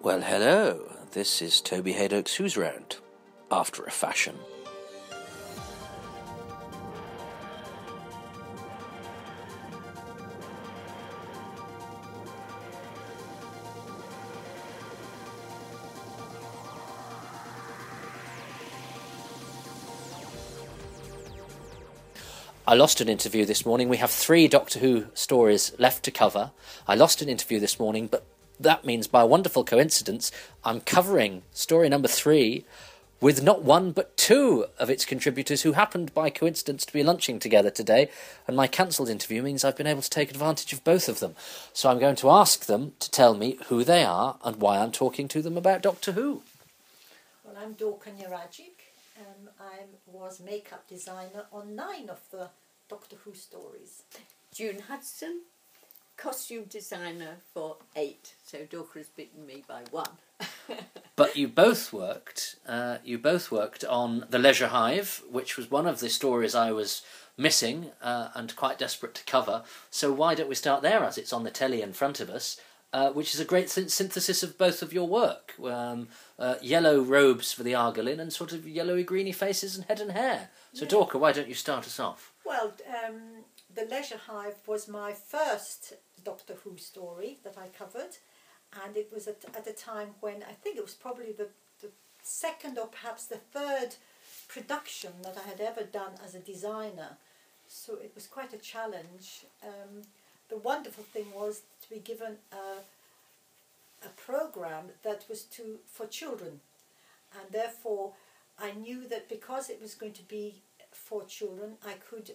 Well, hello. This is Toby Hadoke's Who's Round, after a fashion. I lost an interview this morning. We have three Doctor Who stories left to cover. I lost an interview this morning, but that means by a wonderful coincidence, I'm covering story number three with not one but two of its contributors who happened by coincidence to be lunching together today. And my cancelled interview means I've been able to take advantage of both of them. So I'm going to ask them to tell me who they are and why I'm talking to them about Doctor Who. Well, I'm Dorka Nieradzik. Um, I was makeup designer on nine of the Doctor Who stories. June Hudson, costume designer for eight. So Dorka has beaten me by one. But you both worked. Uh, you both worked on the Leisure Hive, which was one of the stories I was missing uh, and quite desperate to cover. So why don't we start there, as it's on the telly in front of us, uh, which is a great syn- synthesis of both of your work. Um, uh, yellow robes for the Argolin and sort of yellowy greeny faces and head and hair. So Yeah. Dorka, why don't you start us off? Well, um, The Leisure Hive was my first Doctor Who story that I covered, and it was at, at a time when I think it was probably the, the second or perhaps the third production that I had ever done as a designer. So it was quite a challenge. Um, the wonderful thing was to be given a, a program that was to for children, and therefore I knew that because it was going to be for children, I could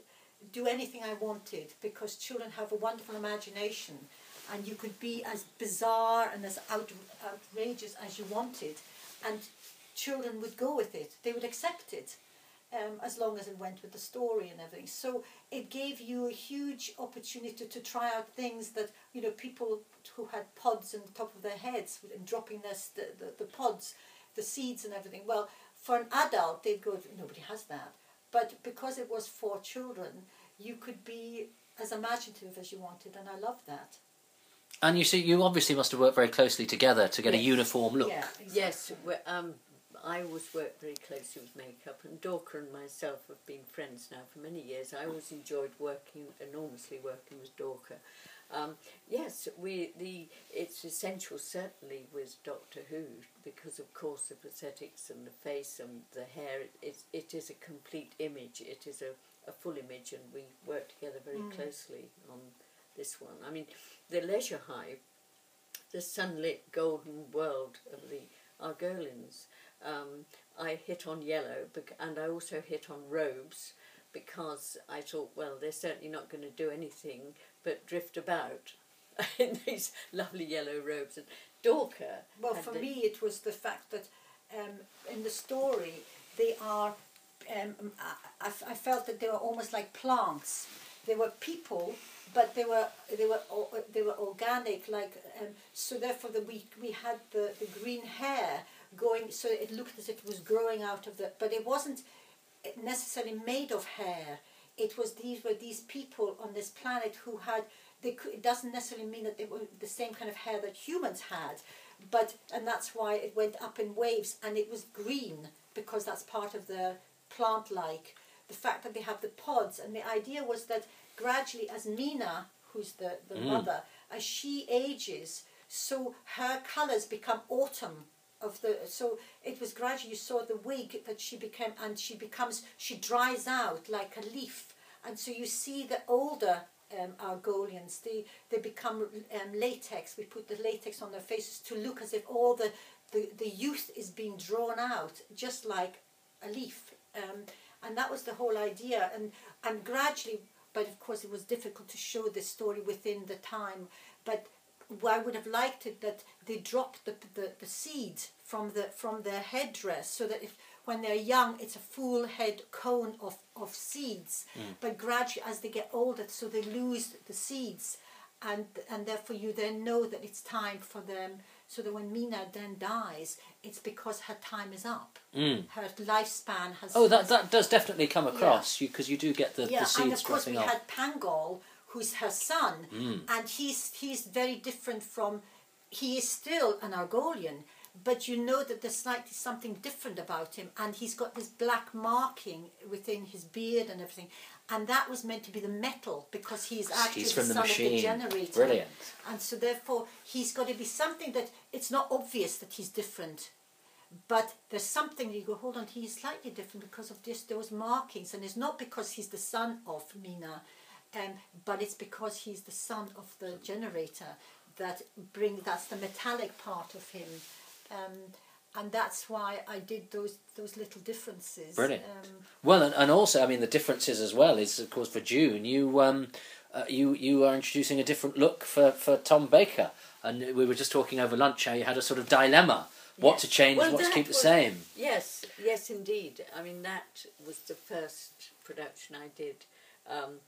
do anything I wanted because children have a wonderful imagination, and you could be as bizarre and as out, outrageous as you wanted, and children would go with it. They would accept it. Um, as long as it went with the story and everything. So it gave you a huge opportunity to try out things that you know people who had pods on the top of their heads and dropping their st- the, the pods, the seeds and everything. Well, for an adult, they'd go, nobody has that. But because it was for children, you could be as imaginative as you wanted, and I loved that. And you see, you obviously must have worked very closely together to get a uniform look. Yeah, Yes, um, I always worked very closely with makeup, and Dorka and myself have been friends now for many years. I always enjoyed working enormously working with Dorka. Um, yes, we the it's essential certainly with Doctor Who because of course the prosthetics and the face and the hair. It it, it is a complete image. It is a, a full image, and we work together very closely on this one. I mean, the Leisure Hive, the sunlit golden world of the Argolians. Um, I hit on yellow, and I also hit on robes because I thought, well, they're certainly not going to do anything but drift about in these lovely yellow robes. And Dorka. Well, for me, it was the fact that um, in the story they are. Um, I, I- I felt that they were almost like plants. They were people, but they were they were they were organic. Like um, so, therefore, the, we we had the, the green hair going, so it looked as if it was growing out of the. But it wasn't necessarily made of hair. It was these were these people on this planet who had. They could, it doesn't necessarily mean that they were the same kind of hair that humans had, but and that's why it went up in waves and it was green because that's part of the plant like the fact that they have the pods and the idea was that gradually as Mena who's the, the mm. mother as she ages so her colors become autumn of the so it was gradually you saw the wig that she became and she becomes she dries out like a leaf. And so you see the older um, Argolians they they become um, latex. We put the latex on their faces to look as if all the the, the youth is being drawn out just like a leaf. Um, and that was the whole idea. And and gradually but of course it was difficult to show the story within the time. But I would have liked it that they drop the, the, the seeds from the from their headdress so that if when they're young it's a full head cone of, of seeds. But gradually as they get older so they lose the seeds. And and therefore you then know that it's time for them so that when Mena then dies it's because her time is up. Mm. her lifespan has Oh, that that does definitely come across you because you do get the, the yeah, seeds and of course we had Pangol, who's her son, Mm. and he's he's very different from he is still an Argolian, but you know that there's slightly something different about him, and he's got this black marking within his beard and everything, and that was meant to be the metal because he's actually He's the the son of the generator. Brilliant. And so therefore he's got to be something that it's not obvious that he's different. But there's something you go, hold on, he's slightly different because of just those markings. And it's not because he's the son of Mena, um, but it's because he's the son of the generator that bring that's the metallic part of him. Um, and that's why I did those those little differences. Brilliant. Um, Well, and, and also, I mean, the differences as well is, of course, for June, you um, uh, you you are introducing a different look for, for Tom Baker, and we were just talking over lunch how you had a sort of dilemma: what Yes. to change, Well, what to keep the was- same. Yes, yes, indeed. I mean, that was the first production I did um,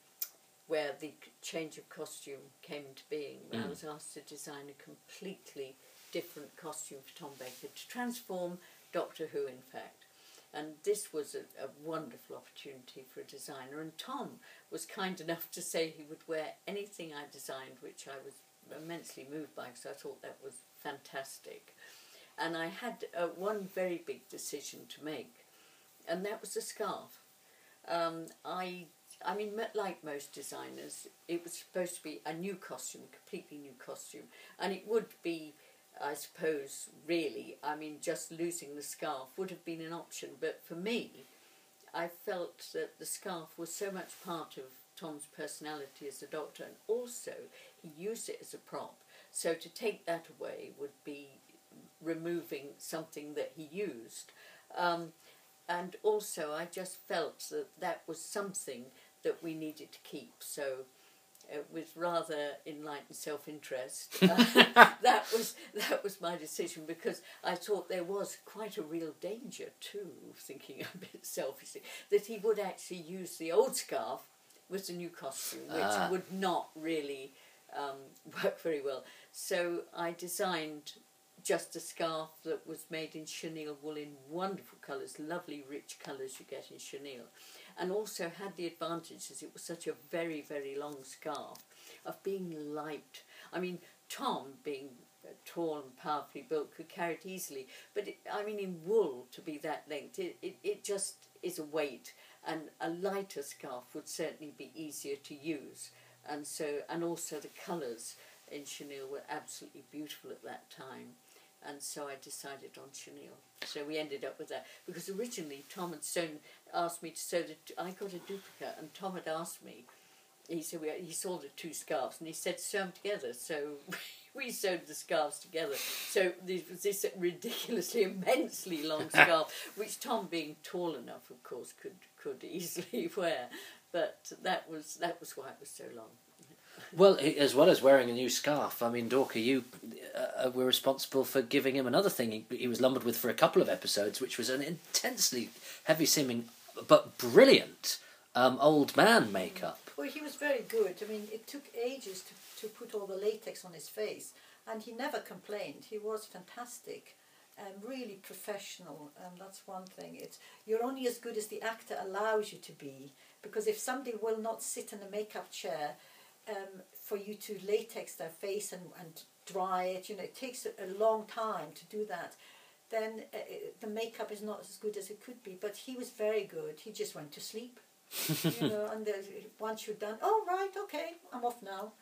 where the change of costume came into being. When I Mm. was asked to design a completely different costume for Tom Baker to transform Doctor Who, in fact. And this was a, a wonderful opportunity for a designer. And Tom was kind enough to say he would wear anything I designed, which I was immensely moved by because I thought that was fantastic and I had uh, one very big decision to make, and that was the scarf. Um, I, I mean, like most designers, it was supposed to be a new costume, completely new costume, and it would be, I suppose, really, I mean, just losing the scarf would have been an option, but for me, I felt that the scarf was so much part of Tom's personality as a doctor, and also he used it as a prop. So to take that away would be removing something that he used. Um, and also, I just felt that that was something that we needed to keep. So, it was rather enlightened self-interest, uh, that was that was my decision because I thought there was quite a real danger too, thinking a bit selfishly, that he would actually use the old scarf with the new costume, which Ah. would not really um, work very well. So I designed just a scarf that was made in chenille wool in wonderful colours, lovely rich colours you get in chenille, and also had the advantage, as it was such a very, very long scarf, of being light. I mean, Tom, being tall and powerfully built, could carry it easily, but it, I mean, in wool to be that length, it, it, it just is a weight, and a lighter scarf would certainly be easier to use. And so, and also the colours in chenille were absolutely beautiful at that time and so I decided on chenille. So we ended up with that because originally Tom had sewn, asked me to sew the. I got a duplicate, and Tom had asked me. He said we, he saw the two scarves, and he said sew them together. So we sewed the scarves together. So there was this ridiculously, immensely long scarf, which Tom, being tall enough, of course, could could easily wear. But that was that was why it was so long. Well, as well as wearing a new scarf, I mean, Dorka, you uh, were responsible for giving him another thing he, he was lumbered with for a couple of episodes, which was an intensely heavy-seeming but brilliant um, old man makeup. Well, he was very good. I mean, it took ages to, to put all the latex on his face, and he never complained. He was fantastic and really professional, and that's one thing. It's you're only as good as the actor allows you to be, because if somebody will not sit in a makeup chair um, for you to latex their face and, and dry it, you know, it takes a long time to do that. Then uh, the makeup is not as good as it could be. But he was very good. He just went to sleep you know, and the, once you're done, oh right, okay, I'm off now,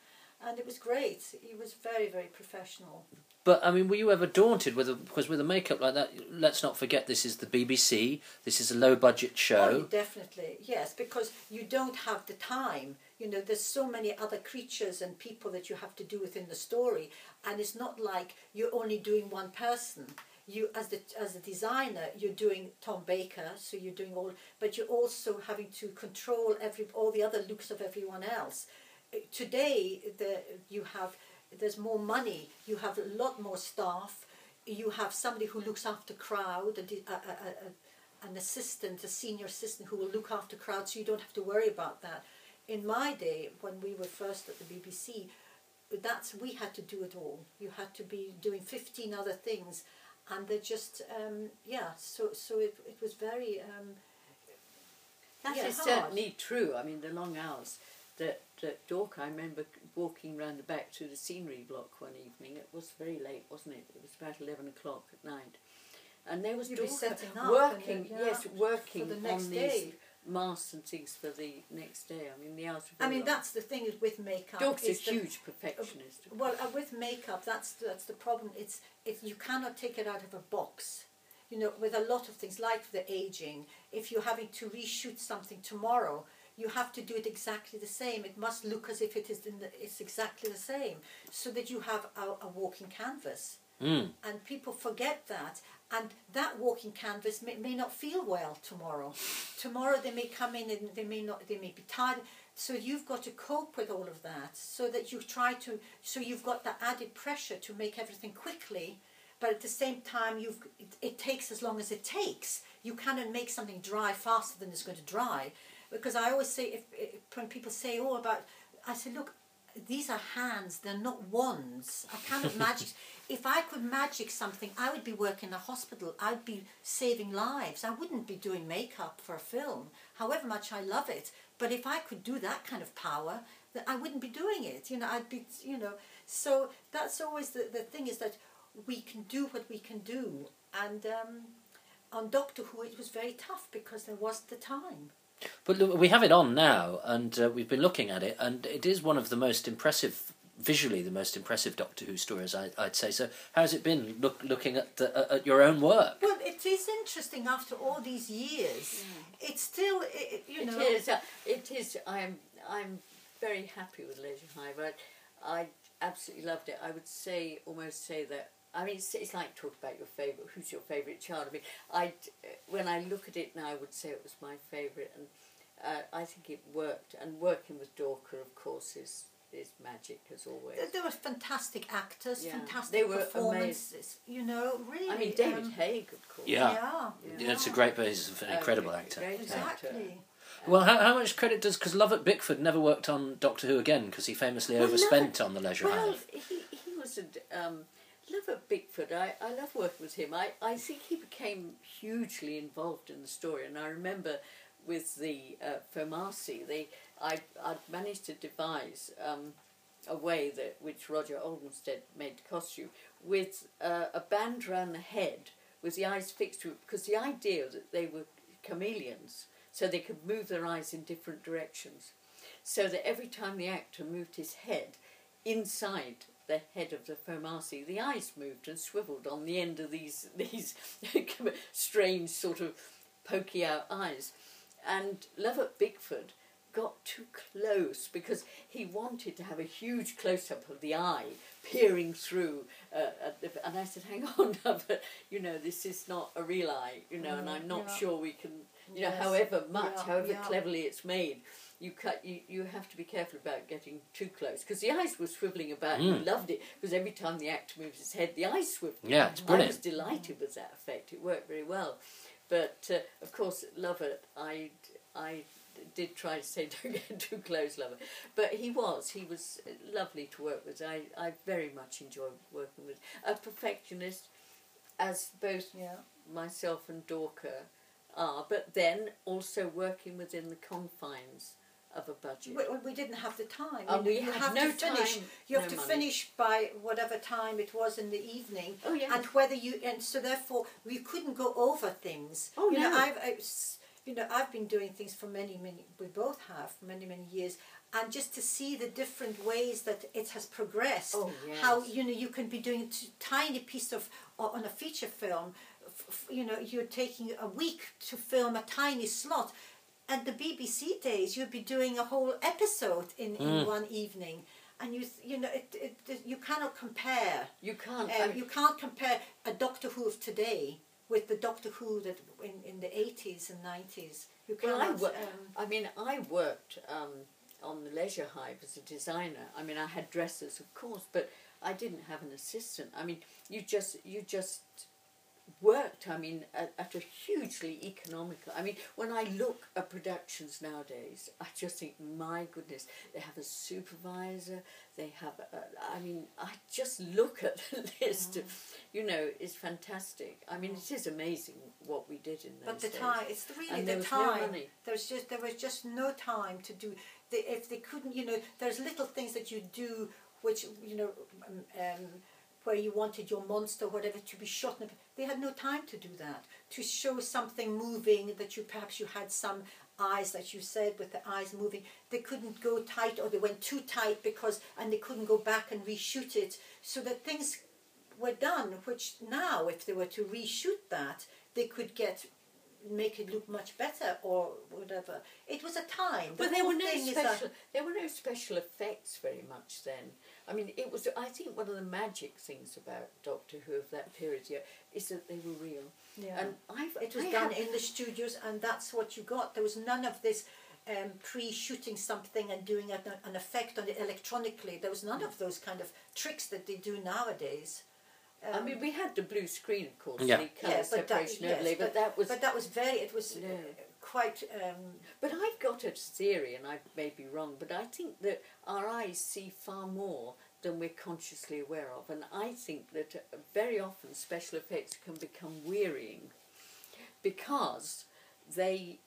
and it was great. He was very, very professional. But I mean, were you ever daunted with a because with a makeup like that? Let's not forget this is the BBC. This is a low-budget Oh, show. definitely, yes, because you don't have the time. You know, there's so many other creatures and people that you have to do within the story, and it's not like you're only doing one person. You, as the as a designer, you're doing Tom Baker, so you're doing all, but you're also having to control every all the other looks of everyone else. Uh, Today, the you have there's more money. You have a lot more staff. You have somebody who looks after crowd, a, a, a, an assistant, a senior assistant who will look after crowd, so you don't have to worry about that. In my day, when we were first at the BBC, that's we had to do it all. You had to be doing fifteen other things, and they just um, yeah. So so it it was very um, That is Yeah, hard. certainly true. I mean, the long hours that, that Dork, I remember walking round the back to the scenery block one evening. It was very late, wasn't it? It was about 11 o'clock at night. And there was You'd be setting up and working, yes, working the next on day. Masks and things for the next day. I mean, the were I mean, that's the thing is with makeup. Dork's a huge perfectionist. Well, uh, with makeup, that's that's the problem. It's it, you cannot take it out of a box. You know, with a lot of things like the aging, if you're having to reshoot something tomorrow, you have to do it exactly the same. It must look as if it is in the, it's exactly the same, so that you have a, a walking canvas. Mm. And people forget that, and that walking canvas may, may not feel well tomorrow. tomorrow they may come in and they may not, they may be tired. So you've got to cope with all of that, so that you try to, so you've got the added pressure to make everything quickly, but at the same time you've, it, it takes as long as it takes. You cannot make something dry faster than it's going to dry, because I always say if, if when people say, oh, about, I say, look, these are hands, they're not wands. I cannot magic. If I could magic something, I would be working in a hospital. I'd be saving lives. I wouldn't be doing makeup for a film, however much I love it. But if I could do that kind of power, I wouldn't be doing it. You know, I'd be, you know. So that's always the, the thing is that we can do what we can do. And um, on Doctor Who, it was very tough because there was the time. But look, we have it on now, and uh, we've been looking at it, and it is one of the most impressive, visually, the most impressive Doctor Who stories, I, I'd say. So, how's it been look, looking at the, at your own work? Well, it is interesting after all these years. It's still, it, you know. It is. Uh, it is. I'm. I'm very happy with Leisure Hive. I, I absolutely loved it. I would say almost say that. I mean, it's, it's like talking about your favorite. Who's your favorite child? I mean, I when I look at it now, I would say it was my favorite, and uh, I think it worked. And working with Dorka, of course, is is magic as always. They, There were fantastic actors, Yeah. fantastic They were performances. You know, really. I mean, David um, Haig, of course. Yeah. Yeah. Yeah, it's a great, he's an Uh, incredible great- actor. great actor. Exactly. Well, how, how much credit does because Lovett Bickford never worked on Doctor Who again because he famously Well, overspent Lovett- on the Leisure Well, Hive. he, he was a um, Lovett Bickford. I, I love working with him. I, I think he became hugely involved in the story, and I remember with the uh, they I I'd managed to devise um, a way that which Roger Olmsted made the costume with uh, a band around the head with the eyes fixed to it because the idea that they were chameleons, so they could move their eyes in different directions so that every time the actor moved his head inside the head of the Foamasi, the eyes moved and swiveled on the end of these these strange sort of pokey out eyes. And Lovett Bickford got too close because he wanted to have a huge close up of the eye peering through. Uh, at the, and I said, "Hang on, Lovett, you know this is not a real eye, you know, and Mm, I'm not yeah. sure we can, you know, Yes. however much, Yeah, however yeah. cleverly it's made." You cut you, you have to be careful about getting too close because the eyes were swiveling about and Mm. he loved it because every time the actor moves his head the eyes swiveled Yeah, it's brilliant I was brilliant. delighted with that effect it worked very well but uh, of course Lover I I did try to say don't get too close Lover but he was he was lovely to work with I, I very much enjoyed working with a perfectionist as both Yeah. myself and Dorka are, but then also working within the confines of a budget. We, we didn't have the time. Oh, you, we you had have no to finish. time, You have no to money. finish by whatever time it was in the evening. Oh, yes. And whether you and so therefore we couldn't go over things. Oh, you know, no. I've, I, you know I've been doing things for many many. We both have for many many years. And just to see the different ways that it has progressed, Oh, how you know you can be doing a tiny piece of on a feature film, you know you're taking a week to film a tiny slot, and the BBC days you'd be doing a whole episode in, in one evening, and you you know it, it, it you cannot compare. you can't. Um, you can't compare a Doctor Who of today with the Doctor Who that in, in the eighties and nineties. You well, cannot. I, wo- um, I mean, I worked um, on the Leisure Hive as a designer. I mean, I had dresses, of course, but I didn't have an assistant. I mean, you just you just worked. I mean, at, at a hugely economical. I mean, when I look at productions nowadays, I just think, my goodness, they have a supervisor. They have. A, I mean, I just look at the list. Of, you know, it's fantastic. I mean, it is amazing what we did in those But the days. time, it's really And the there no time. money. There was just there was just no time to do. they, if they couldn't, you know, there's little things that you do which you know. Um, um, where you wanted your monster, whatever, to be shot. They had no time to do that. To show something moving that you perhaps you had some eyes that you said with the eyes moving. They couldn't go tight or they went too tight because and they couldn't go back and reshoot it. So that things were done, which now if they were to reshoot that, they could get make it look much better or whatever. It was a time. The but there were no special. that- There were no special effects very much then. I mean, it was. I think one of the magic things about Doctor Who of that period yeah, is that they were real. Yeah. And I've, It was I done have- in the studios, and that's what you got. There was none of this um, pre-shooting something and doing an, an effect on it electronically. There was none of those kind of tricks that they do nowadays. I Um, mean, we had the blue screen, of course, Yeah. the colour yeah, but that, separation yes, overlay, but, that was. but that was very. It was No. uh, quite. Um, But I've got a theory, and I may be wrong, but I think that our eyes see far more than we're consciously aware of, and I think that uh, very often special effects can become wearying because they.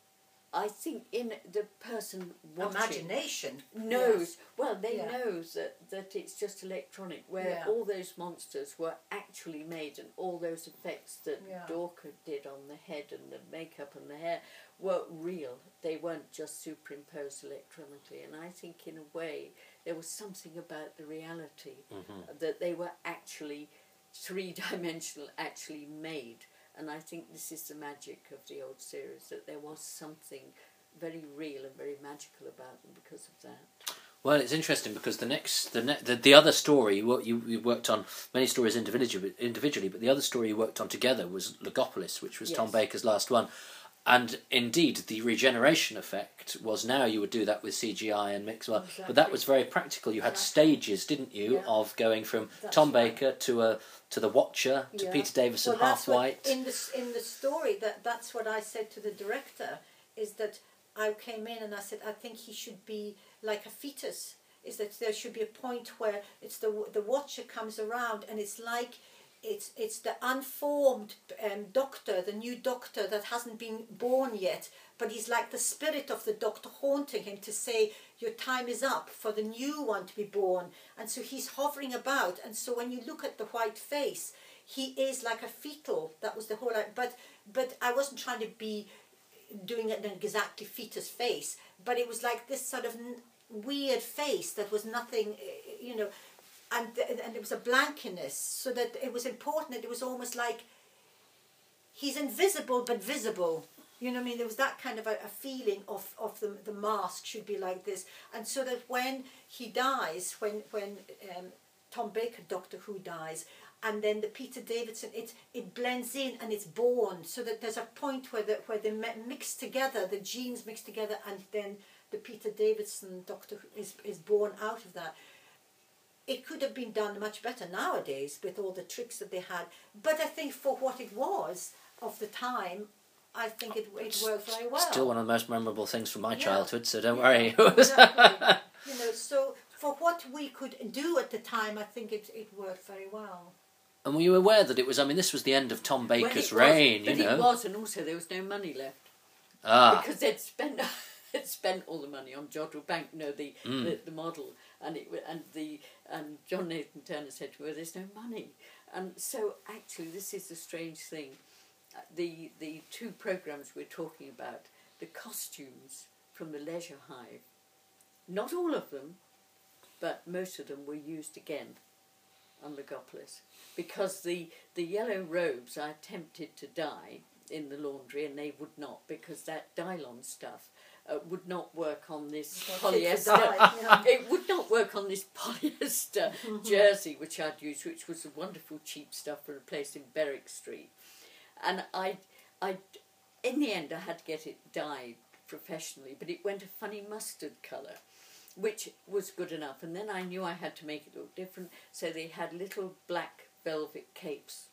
I think in the person watching imagination knows yes. well they Yeah. know that that it's just electronic where Yeah. all those monsters were actually made and all those effects that Yeah. Dorka did on the head and the makeup and the hair were real they weren't just superimposed electronically and I think in a way there was something about the reality mm-hmm. that they were actually three dimensional actually made and I think this is the magic of the old series that there was something very real and very magical about them because of that. Well, it's interesting because the next, the ne- the, the other story what you you worked on many stories individually, individually, but the other story you worked on together was Logopolis, which was Tom Baker's last one, and indeed the regeneration effect was now you would do that with CGI and mix well, but that was very practical. You had Exactly. stages, didn't you, Yeah. of going from That's Tom right. Baker to a to the Watcher to Yeah. Peter Davison, well, half what, white. In the in the story, that that's what I said to the director is that I came in and I said I think he should be like a fetus. Is that there should be a point where it's the the watcher comes around and it's like it's it's the unformed um, doctor, the new doctor that hasn't been born yet, but he's like the spirit of the doctor haunting him to say your time is up for the new one to be born, and so he's hovering about, and so when you look at the white face, he is like a fetal. That was the whole. But but I wasn't trying to be doing an exactly fetus face, but it was like this sort of weird face that was nothing, eh, you know, and and it was a blankness, so that it was important that it was almost like he's invisible but visible. You know I mean? There was that kind of a, a feeling of, of the, the mask should be like this. And so that when he dies, when, when um, Tom Baker, Doctor Who, dies, and then the Peter Davidson, it, it blends in and it's born. So that there's a point where, the, where they mix together, the genes mix together, and then the Peter Davidson Doctor is, is born out of that it could have been done much better nowadays with all the tricks that they had. But I think for what it was of the time, I think it, it worked very well. Still one of the most memorable things from my Yeah. childhood, so don't Yeah, worry. exactly. you know, so for what we could do at the time, I think it, it worked very well. And were you aware that it was? I mean, this was the end of Tom Well, Baker's was, reign. but you know. it was, and also there was no money left ah, because they'd spent they'd spent all the money on Jodrell Bank, you know, the, Mm. the the model, and it and the and John Nathan Turner said to her, "There's no money," and so actually this is the strange thing. Uh, The the two programs we're talking about, the costumes from the Leisure Hive, not all of them, but most of them were used again on Logopolis because the the yellow robes I attempted to dye in the laundry and they would not because that Dylon stuff uh, would not work on this Well, polyester. dye, yeah. it would not work on this polyester jersey which I'd used, which was a wonderful cheap stuff from a place in Berwick Street, and I, I, in the end I had to get it dyed professionally, but it went a funny mustard colour which was good enough. And then I knew I had to make it look different, so they had little black velvet capes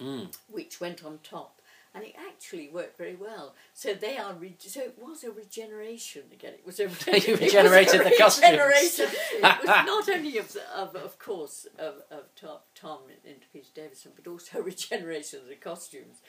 mm. which went on top. And it actually worked very well. So they are. Re- so it was a regeneration again. It was a. it was a regenerated the costumes. regeneration. it was not only of, the, of, of course, of, of Tom, Tom into Peter Davison, but also a regeneration of the costumes.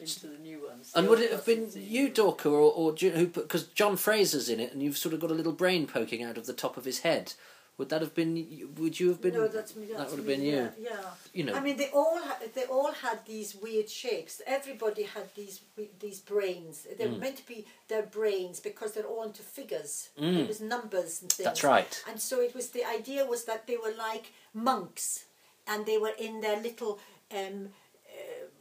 Into the new ones. And would it have been you, new. Or, or do you- who? Because John Fraser's in it, and you've sort of got a little brain poking out of the top of his head. Would that have been? y- Would you have been? no, that's me. that would have me, been you. Yeah, yeah. You know. I mean, they all ha- they all had these weird shapes. Everybody had these these brains. They were Mm. meant to be their brains because they're all into figures. Mm. It was numbers and things. that's right. And so it was the idea was that they were like monks, and they were in their little um,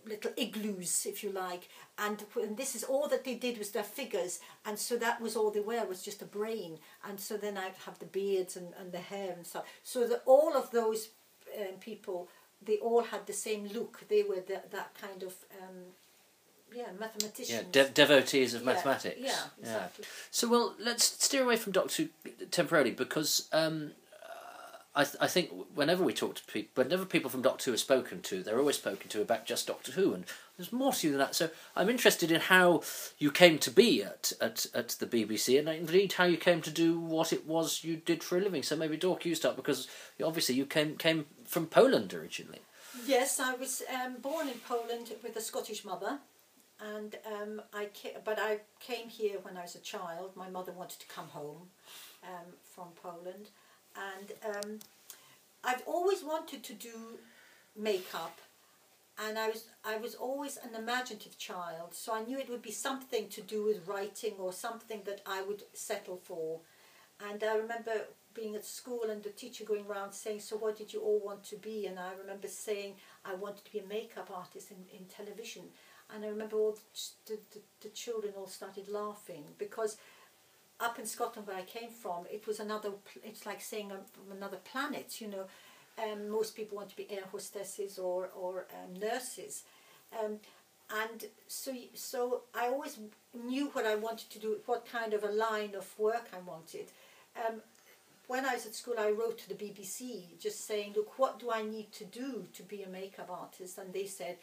little igloos, if you like. And, and this is all that they did was their figures, and so that was all they were was just a brain. And so then I'd have the beards and, and the hair and stuff. So that all of those um, people, they all had the same look. They were the, that kind of um, yeah mathematicians. Yeah, de- devotees of Yeah, mathematics. Yeah, exactly. So, well, let's steer away from Doctor Who temporarily because um, I, th- I think whenever we talk to people, whenever people from Doctor Who are spoken to, they're always spoken to about just Doctor Who, and there's more to you than that. So, I'm interested in how you came to be at, at, at the BBC, and indeed how you came to do what it was you did for a living. So, maybe Dork, you start because obviously you came came from Poland originally. Yes, I was um, born in Poland with a Scottish mother, and um, I ca- but I came here when I was a child. My mother wanted to come home um, from Poland, and um, I've always wanted to do makeup, and I was I was always an imaginative child, so I knew it would be something to do with writing or something that I would settle for. And I remember being at school and the teacher going around saying, "So what did you all want to be?" And I remember saying I wanted to be a makeup artist in, in television. And I remember all the, the, the, the children all started laughing because up in Scotland where I came from, it was another, it's like saying I'm from another planet. You know, um, most people want to be air hostesses or or um, nurses. Um, and so so I always knew what I wanted to do, what kind of a line of work I wanted. Um, when I was at school, I wrote to the BBC just saying, "Look, what do I need to do to be a makeup artist?" And they said,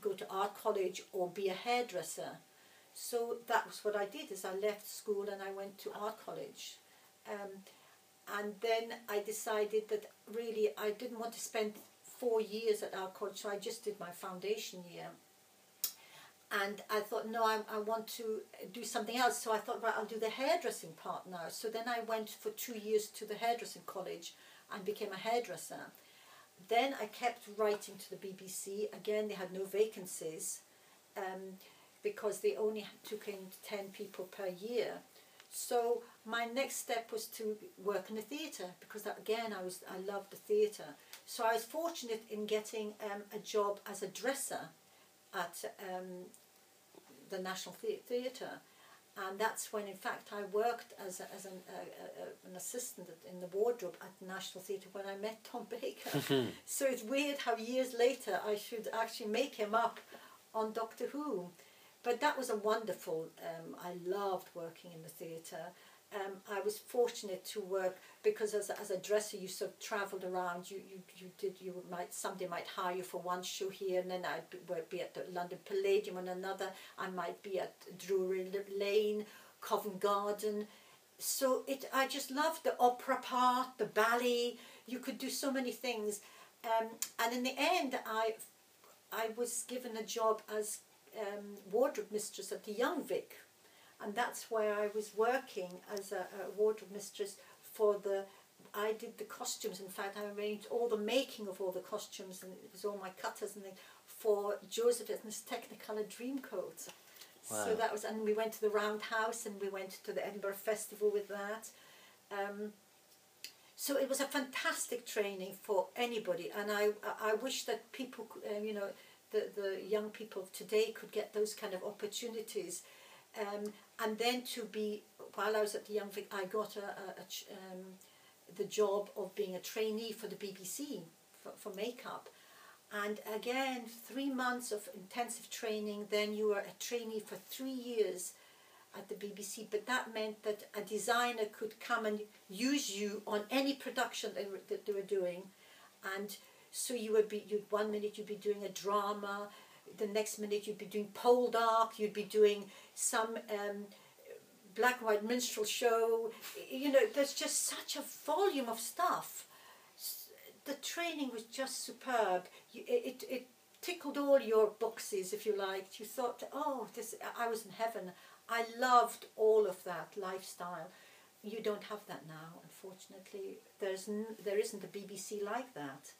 "Go to art college or be a hairdresser." So that was what I did. Is I left school and I went to art college, um, and then I decided that really I didn't want to spend four years at art college, so I just did my foundation year and I thought, no, I, I want to do something else. So I thought, right, I'll do the hairdressing part now. So then I went for two years to the hairdressing college and became a hairdresser. Then I kept writing to the BBC. Again, they had no vacancies um, because they only took in 10 people per year. So my next step was to work in the theatre because that, again I was I loved the theatre. So I was fortunate in getting um, a job as a dresser at um, the National Thea- Theatre, and that's when, in fact, I worked as, a, as an, uh, uh, an assistant in the wardrobe at the National Theatre when I met Tom Baker. so it's weird how years later I should actually make him up on Doctor Who. But that was a wonderful. Um, I loved working in the theatre. Um, I was fortunate to work because as a, as a dresser you sort of travelled around. You, you you did you might somebody might hire you for one show here, and then I'd be, be at the London Palladium on another. I might be at Drury Lane, Covent Garden. So it I just loved the opera part, the ballet. You could do so many things, um, and in the end I I was given a job as um, wardrobe mistress at the Young Vic, and that's where I was working as a, a wardrobe mistress for the. I did the costumes. In fact, I arranged all the making of all the costumes, and it was all my cutters and things for Joseph and his Technicolor Dreamcoat. Wow. So that was, and we went to the Roundhouse, and we went to the Edinburgh Festival with that. Um, so it was a fantastic training for anybody, and I I wish that people, could, um, you know, the the young people of today could get those kind of opportunities, um, and then to be while I was at the Young Vic, I got a, a, a um, the job of being a trainee for the BBC for, for makeup. And again, three months of intensive training, then you were a trainee for three years at the BBC. But that meant that a designer could come and use you on any production that they were doing. And so you would be, you'd, one minute you'd be doing a drama, the next minute you'd be doing Poldark, you'd be doing some um, black and white minstrel show. You know, there's just such a volume of stuff. The training was just superb. It, it, it tickled all your boxes, if you liked. You thought, oh, this I was in heaven. I loved all of that lifestyle. You don't have that now, unfortunately. There's there isn't a BBC like that,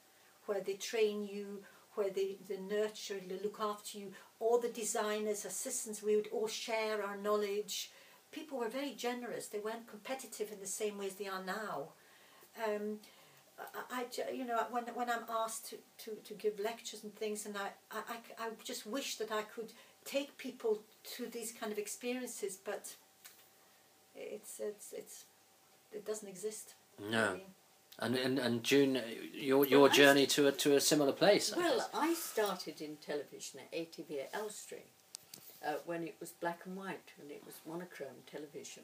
where they train you, where they, they nurture, they look after you. All the designers, assistants, we would all share our knowledge. People were very generous. They weren't competitive in the same way as they are now. Um, I, I you know, when when I'm asked to, to, to give lectures and things, and I, I, I just wish that I could take people to these kind of experiences, but it's it's it's it doesn't exist. No. really. And, and and June, your your Well, journey to a to a similar place. I Well, guess. I started in television at ATV at Elstree uh, when it was black and white and it was monochrome television,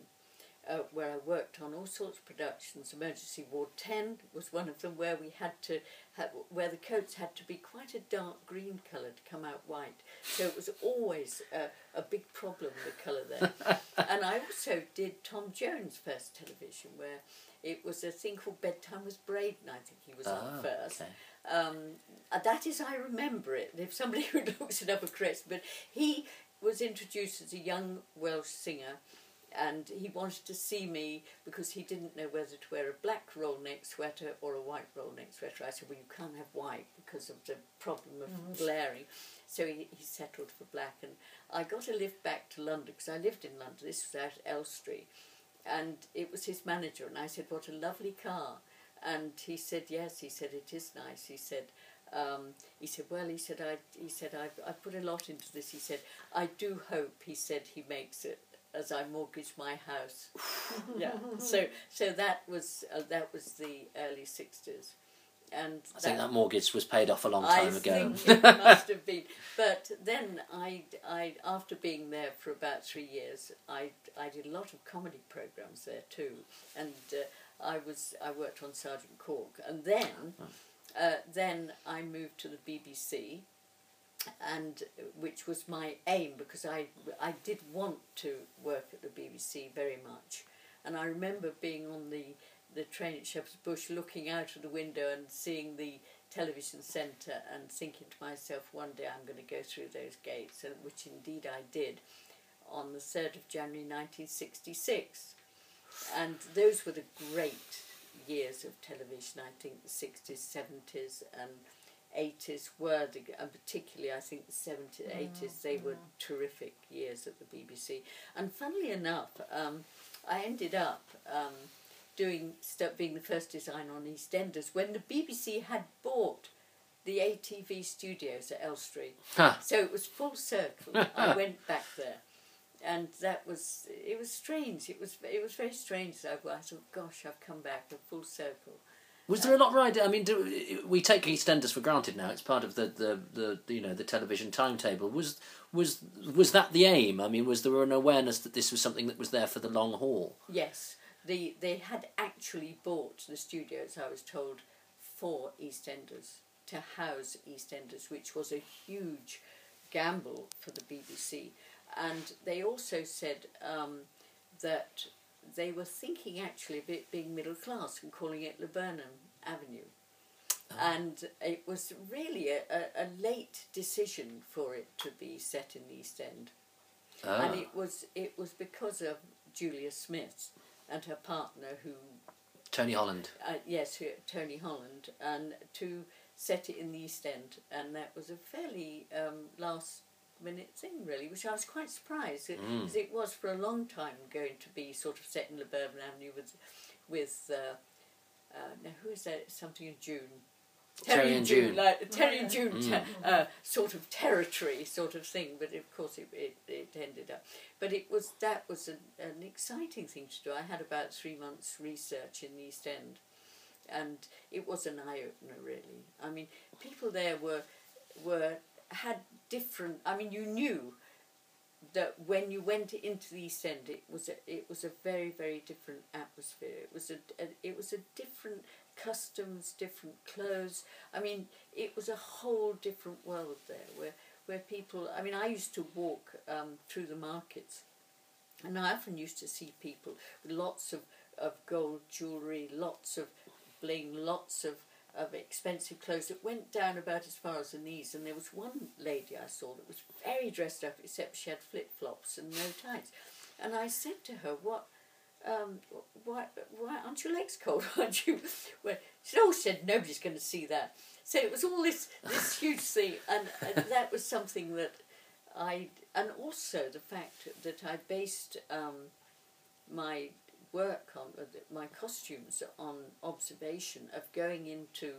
uh, where I worked on all sorts of productions. Emergency Ward 10 was one of them where we had to, have, where the coats had to be quite a dark green colour to come out white. So it was always uh, a big problem, the colour there. and I also did Tom Jones' first television, where it was a thing called Bedtime with Braden, I think he was Ah, on first. okay. Um, uh, that is, I remember it. If somebody who looks it up will correct, but he was introduced as a young Welsh singer, and he wanted to see me because he didn't know whether to wear a black roll neck sweater or a white roll neck sweater. I said, "Well, you can't have white because of the problem of glaring." So he, he settled for black, and I got a lift back to London because I lived in London. This was out at Elstree, and it was his manager, and I said, "What a lovely car." And he said, yes. He said, it is nice. He said, um, he said, well, he said, I, he said, I've, I put a lot into this. He said, I do hope, he said, he makes it as I mortgage my house. yeah. So, so that was, uh, that was the early 60s. And I think that mortgage was paid off a long I time ago. think it must have been. But then I, I, after being there for about three years, I, I did a lot of comedy programs there too, and uh, I was I worked on Sergeant Cork, and then, uh, then I moved to the BBC, and which was my aim because I I did want to work at the BBC very much, and I remember being on the the train at Shepherd's Bush, looking out of the window and seeing the television centre, and thinking to myself, one day I'm going to go through those gates, and which indeed I did, on the third of January 1966, and those were the great years of television. I think the 60s, 70s, and 80s were the, and particularly I think the 70s, 80s, they were terrific years at the BBC. And funnily enough, um, I ended up um, doing being the first designer on EastEnders when the BBC had bought the ATV studios at Elstree. Huh. So it was full circle. I went back there. And that was it was strange. It was it was very strange. I, I thought, gosh, I've come back a full circle. Was uh, there a lot right? I mean, do, we take EastEnders for granted now. It's part of the, the, the you know the television timetable. Was was was that the aim? I mean, was there an awareness that this was something that was there for the long haul? Yes, the they had actually bought the studios. I was told for EastEnders to house EastEnders, which was a huge gamble for the BBC. And they also said um, that they were thinking actually of it being middle class and calling it Laburnum Avenue. And it was really a, a, a late decision for it to be set in the East End Ah. and it was it was because of Julia Smith and her partner who Tony Holland. uh, yes who, Tony Holland and to set it in the East End and that was a fairly um, last minute thing really which I was quite surprised. Because it was for a long time going to be sort of set in Laburnum Avenue with with uh, uh, now who is that? Something in June Terry and June. like Terry and June te- uh, sort of territory sort of thing, but of course it, it, it ended up. But it was that was an, an exciting thing to do. I had about three months research in the East End, and it was an eye opener really. I mean, people there were were had different. I mean, you knew that when you went into the East End, it was a, it was a very very different atmosphere. It was a, a it was a different customs, different clothes. I mean, it was a whole different world there, where where people. I mean, I used to walk um, through the markets, and I often used to see people with lots of of gold jewellery, lots of bling, lots of of expensive clothes that went down about as far as the knees. And there was one lady I saw that was very dressed up, except she had flip flops and no tights. And I said to her, "What? Um, why, why aren't your legs cold? aren't you?" Well, she said, "Oh, said nobody's going to see that." So it was all this this huge thing, and, and that was something that I and also the fact that I based um, my work on uh, my costumes on observation of going into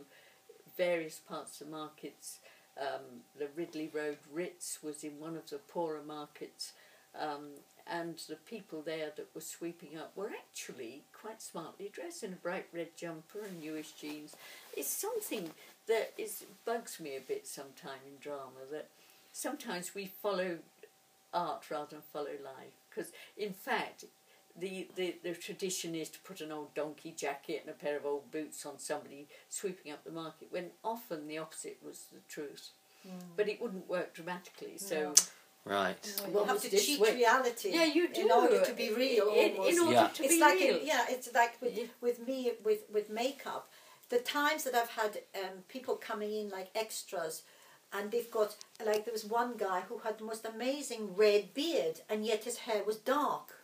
various parts of markets. Um, the Ridley Road Ritz was in one of the poorer markets, um, and the people there that were sweeping up were actually quite smartly dressed in a bright red jumper and newish jeans. It's something that is bugs me a bit sometimes in drama that sometimes we follow art rather than follow life because in fact the, the, the tradition is to put an old donkey jacket and a pair of old boots on somebody sweeping up the market, when often the opposite was the truth. Mm. But it wouldn't work dramatically, so. Right. You have to cheat way? reality. Yeah, you do. In order to be real, In, almost. in order Yeah. to it's be like real. in, yeah, it's like with, Yeah. with me with with makeup. The times that I've had um, people coming in like extras, and they've got like there was one guy who had the most amazing red beard, and yet his hair was dark.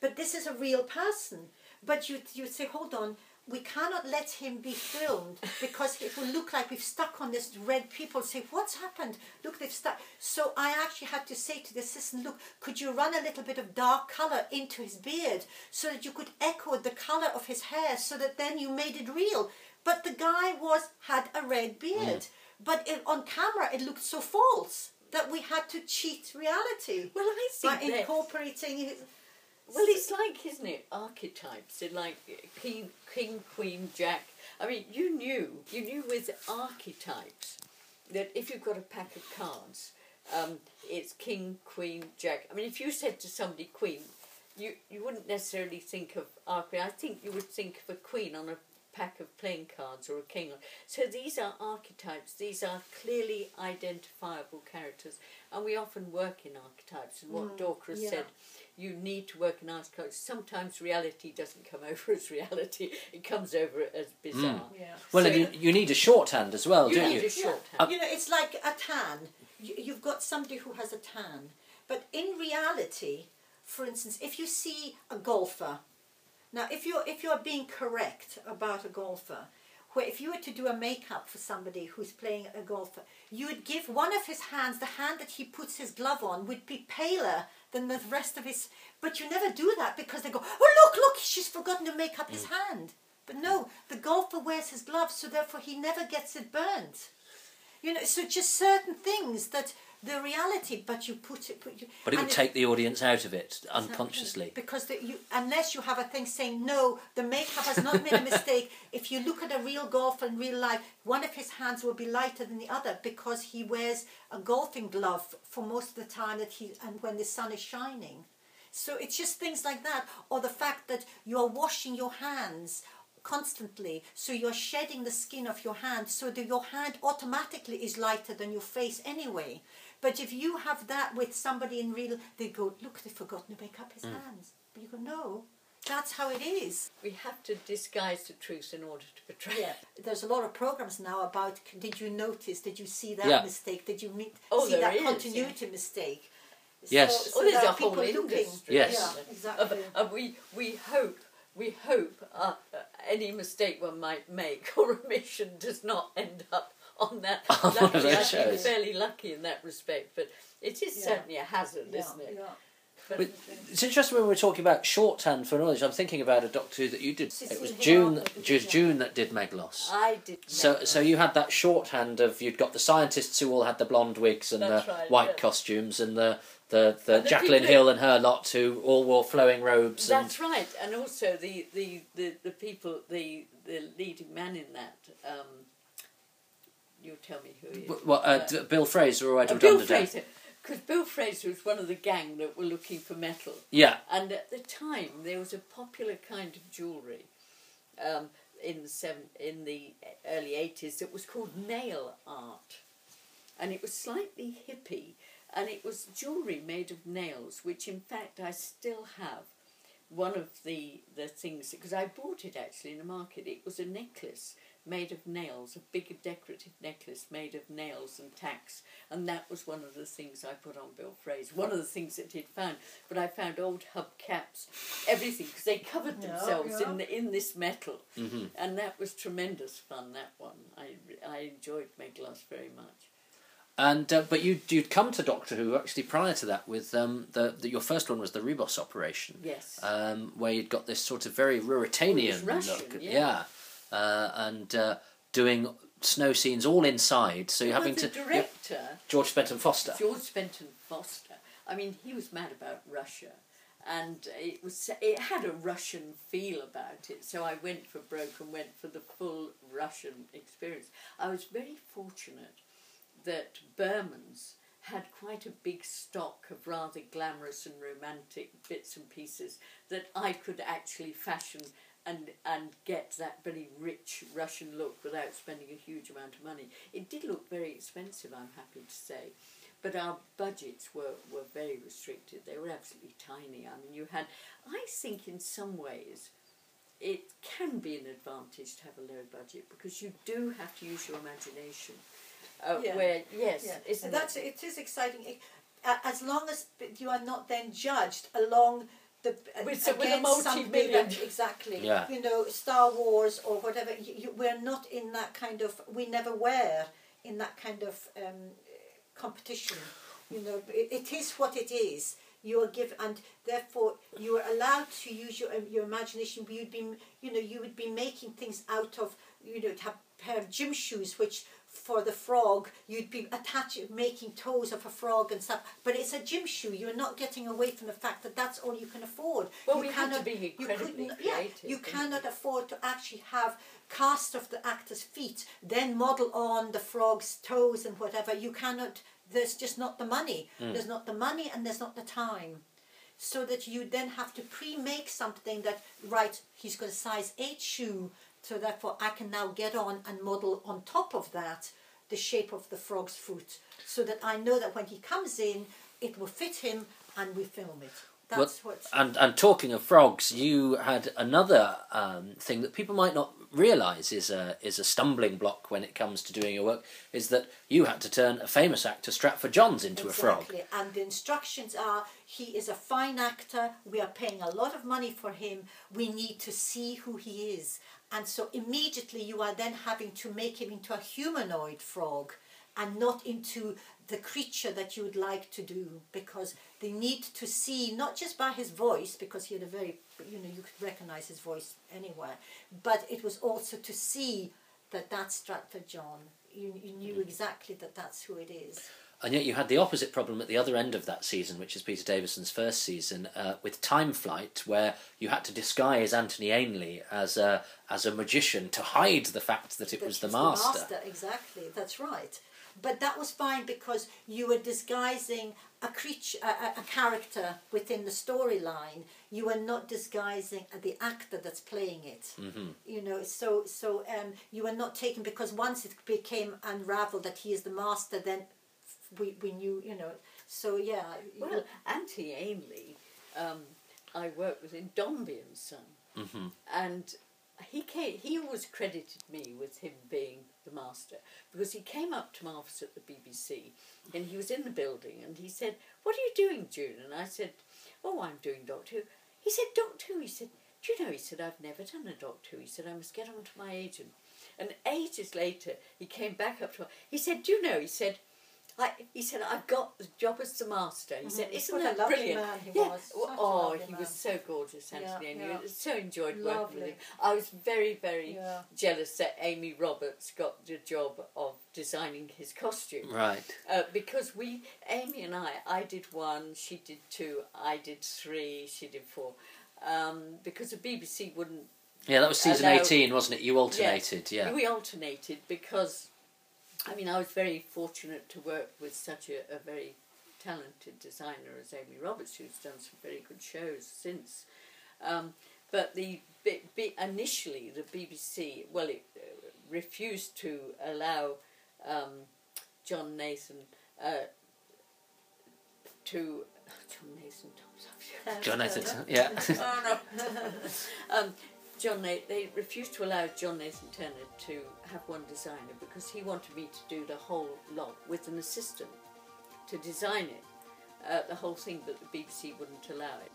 But this is a real person. But you you say, hold on. We cannot let him be filmed because it will look like we've stuck on this red. People say, "What's happened? Look, they've stuck." So I actually had to say to the assistant, "Look, could you run a little bit of dark color into his beard so that you could echo the color of his hair, so that then you made it real?" But the guy was had a red beard, mm. but it, on camera it looked so false that we had to cheat reality Well, I by think that incorporating his. Well, it's like, isn't it, archetypes? They're like king, king, queen, jack. I mean, you knew, you knew with archetypes that if you've got a pack of cards, um, it's king, queen, jack. I mean, if you said to somebody queen, you, you wouldn't necessarily think of archetype. I think you would think of a queen on a pack of playing cards or a king. So these are archetypes. These are clearly identifiable characters, and we often work in archetypes. And what Dorka has yeah. said, you need to work in archetypes. Sometimes reality doesn't come over as reality; it comes over as bizarre. Mm. Yeah. Well, So and you, you need a shorthand as well, you don't need you? a shorthand. Uh, you know, it's like a tan. You, you've got somebody who has a tan, but in reality, for instance, if you see a golfer, now if you're if you're being correct about a golfer, where if you were to do a makeup for somebody who's playing a golfer, you would give one of his hands, the hand that he puts his glove on, would be paler than the rest of his. But you never do that because they go, oh look, look, she's forgotten to make up his mm. hand. But no, mm. the golfer wears his gloves, so therefore he never gets it burnt. You know, so just certain things that the reality, but you put it. Put you, But it would take the audience out of it Exactly. unconsciously. Because the, you, unless you have a thing saying no, the makeup has not made a mistake. If you look at a real golfer in real life, one of his hands will be lighter than the other because he wears a golfing glove for most of the time that he and when the sun is shining. So it's just things like that, or the fact that you are washing your hands constantly, so you're shedding the skin of your hand, so that your hand automatically is lighter than your face anyway. But if you have that with somebody in real, they go, look, they've forgotten to make up his hands. But you go, no, that's how it is. We have to disguise the truth in order to portray. Yeah, there's a lot of programs now about. Did you notice? Did you see that Yeah. mistake? Did you meet, Oh, see there that is, continuity mistake? Yes. So, Oh, so there's there a are people whole looking. industry. Yes. Yeah, Of, exactly. of we we hope we hope uh, uh, any mistake one might make or omission does not end up on that. On one luckily, I think shows. fairly lucky in that respect, but it is Yeah. certainly a hazard, yeah, isn't it? yeah. But- But it's interesting when we're talking about shorthand for knowledge. I'm thinking about a Doctor Who that you did. It was Hillard June. that did It was. June that did Meglos. I did. So, know. so you had that shorthand of you'd got the scientists who all had the blonde wigs and That's the right, white yeah. costumes, and the the, the, And the Jacqueline people- Hill and her lot who all wore flowing robes. And, That's right, and also the, the, the, the people, the the leading man in that. Um, you tell me who he is. w- what, uh, Bill Fraser or Uh, Edward Bill Underdown? Fraser, because Bill Fraser was one of the gang that were looking for metal. Yeah, And at the time, there was a popular kind of jewellery um, in the seven, in the early eighties that was called nail art, and it was slightly hippie, and it was jewellery made of nails, which in fact I still have. One of the the things because I bought it actually in the market. It was a necklace made of nails, a big decorative necklace made of nails and tacks. And that was one of the things I put on Bill Fraser. One of the things that he'd found. But I found old hubcaps, everything, because they covered themselves yeah. in the, in this metal. Mm-hmm. And that was tremendous fun, that one. I, I enjoyed Meglos very much. And uh, but you you'd come to Doctor Who actually prior to that with um, the, the your first one was the Ribos operation. Yes. um, where you'd got this sort of very Ruritanian Russian, look. yeah. Uh, and uh, doing snow scenes all inside, so you're Well, having the to. director, George Spenton-Foster. George Benton Foster. I mean, he was mad about Russia, and it was it had a Russian feel about it. So I went for broke and went for the full Russian experience. I was very fortunate that Berman's had quite a big stock of rather glamorous and romantic bits and pieces that I could actually fashion and and get that very rich Russian look without spending a huge amount of money. It did look very expensive, I'm happy to say, but our budgets were, were very restricted. They were absolutely tiny. I mean, you had, I think in some ways, it can be an advantage to have a low budget because you do have to use your imagination. Uh, Yeah. Where yes, Yeah, isn't and that's it? it is exciting. It- As long as you are not then judged along the With- with a against something multi-million- exactly. Yeah. You know, Star Wars or whatever. You, you, we're not in that kind of. We never were in that kind of um, competition. You know, it, it is what it is. You are given, and therefore you are allowed to use your your imagination. You'd be, you know, you would be making things out of, you know, to have a pair of gym shoes, which for the frog you'd be attaching, making toes of a frog and stuff. But it's a gym shoe. You're not getting away from the fact that that's all you can afford. Well, you we had to be incredibly couldn't- yeah, you cannot we? afford to actually have cast of the actor's feet, then model on the frog's toes and whatever. You cannot. There's just not the money. Mm. There's not the money, and there's not the time. So that you then have to pre-make something that right. He's got a size eight shoe, so therefore I can now get on and model on top of that the shape of the frog's foot, so that I know that when he comes in, it will fit him, and we film it. That's Well, what. and and talking of frogs, you had another um, thing that people might not realise is a is a stumbling block when it comes to doing your work is that you had to turn a famous actor Stratford Johns into a frog. Exactly, and the instructions are he is a fine actor, we are paying a lot of money for him, we need to see who he is. And so immediately you are then having to make him into a humanoid frog and not into the creature that you would like to do because they need to see not just by his voice because he had a very you know you could recognize his voice anywhere but it was also to see that that's Stratford John. You, you knew mm. exactly that that's who it is And yet you had the opposite problem at the other end of that season, which is Peter Davison's first season, uh, with Time Flight, where you had to disguise Anthony Ainley as a as a magician to hide the fact that it that was the he's master. Exactly, that's right. But that was fine because you were disguising a creature, a, a- character within the storyline. You were not disguising the actor that's playing it. hmm You know, so so um, you were not taken because once it became unravelled that he is the master, then we we knew. You know, so yeah. Well, Anthony Ainley, um, I worked with in Dombey and Son, hmm and he came. He always credited me with him being the master because he came up to my office at the BBC, and he was in the building, and he said, "What are you doing, June?" And I said, "Oh, I'm doing Doctor Who." He said, "Doctor Who." He said, "Do you know?" He said, "I've never done a Doctor Who." He said, "I must get on to my agent." And ages later, he came back up to me. He said, "Do you know?" He said. I, he said, I've got the job as the master. He said, Mhm. Isn't What a that lovely brilliant? man he yeah. was. Such Well, a oh, he man. was so gorgeous, Yeah, Anthony, and yeah. you so enjoyed working with him. I was very, very Yeah. jealous that Amy Roberts got the job of designing his costume. Right. Uh, because we, Amy and I, I did one, she did two, I did three, she did four. Um, because the BBC wouldn't Yeah, that was season Although- eighteen, wasn't it? You alternated. Yeah. we alternated because, I mean, I was very fortunate to work with such a, a very talented designer as Amy Roberts, who's done some very good shows since. Um, but the B, B, initially the BBC, well, it uh, refused to allow um, John Nathan uh, to John Nathan Thompson. John Nathan. Yeah. oh no. um, John, Na- they refused to allow John Nathan Turner to have one designer because he wanted me to do the whole lot with an assistant to design it, uh, the whole thing, but the BBC wouldn't allow it.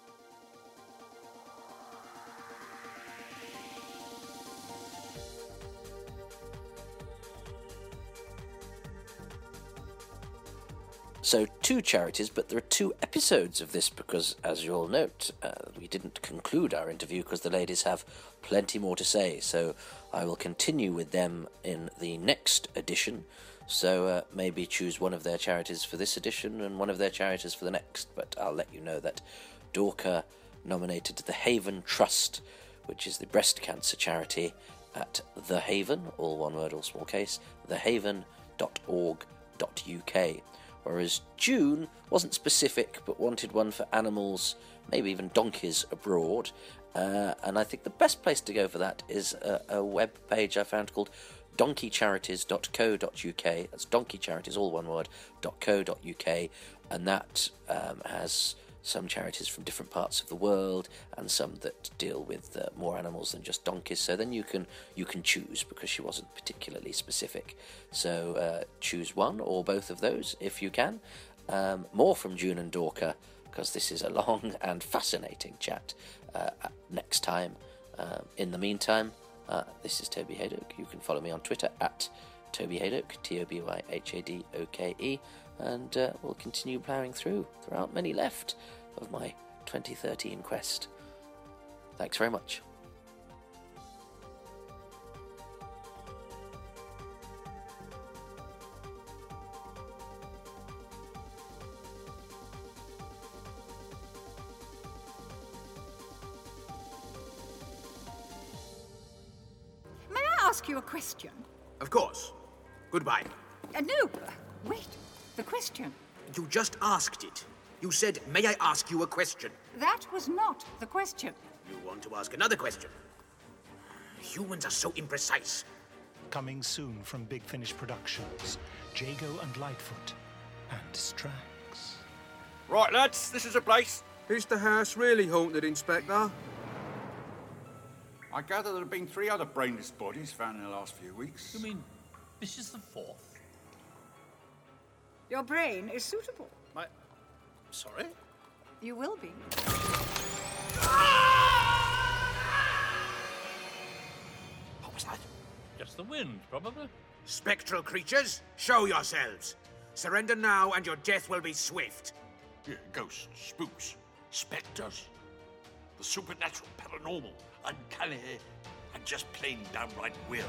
So, two charities, but there are two episodes of this because, as you all note, uh, we didn't conclude our interview because the ladies have plenty more to say. So, I will continue with them in the next edition. So, uh, maybe choose one of their charities for this edition and one of their charities for the next. But I'll let you know that Dorka nominated the Haven Trust, which is the breast cancer charity at The Haven, all one word, all small case, thehaven.org.uk whereas June wasn't specific but wanted one for animals, maybe even donkeys abroad. Uh, and I think the best place to go for that is a, a web page I found called donkeycharities.co.uk. That's donkeycharities, all one word, .co.uk, and that um, has some charities from different parts of the world and some that deal with uh, more animals than just donkeys. So then you can you can choose because she wasn't particularly specific. So uh, choose one or both of those if you can. Um, more from june and dorka because this is a long and fascinating chat. Uh, next time um, in the meantime uh, this is toby Hadoke you can follow me on twitter at toby Hadoke t-o-b-y-h-a-d-o-k-e and uh, we'll continue ploughing through. There aren't many left of my 2013 quest. Thanks very much. May I ask you a question? Of course. Goodbye. Uh, no, uh, wait. The question. You just asked it. You said, May I ask you a question? That was not the question. You want to ask another question? Humans are so imprecise. Coming soon from Big Finish Productions, Jago and Lightfoot, and Strax. Right, lads, this is a place. Is the house really haunted, Inspector? I gather there have been three other brainless bodies found in the last few weeks. You mean this is the fourth? Your brain is suitable. My. Sorry? You will be. What was that? Just the wind, probably. Spectral creatures, show yourselves. Surrender now, and your death will be swift. Yeah, ghosts, spooks, spectres. The supernatural, paranormal, uncanny, and just plain downright weird.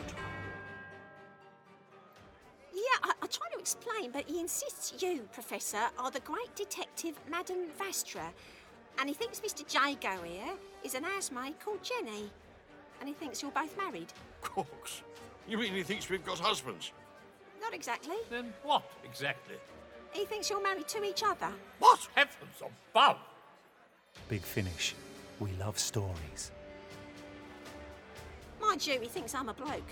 Yeah, I, I try to explain, but he insists you, Professor, are the great detective Madame Vastra. And he thinks Mr. Jago here is an housemaid called Jenny. And he thinks you're both married. Crooks. You mean he thinks we've got husbands? Not exactly. Then what exactly? He thinks you're married to each other. What? Heavens above! Big Finish. We love stories. Mind you, he thinks I'm a bloke.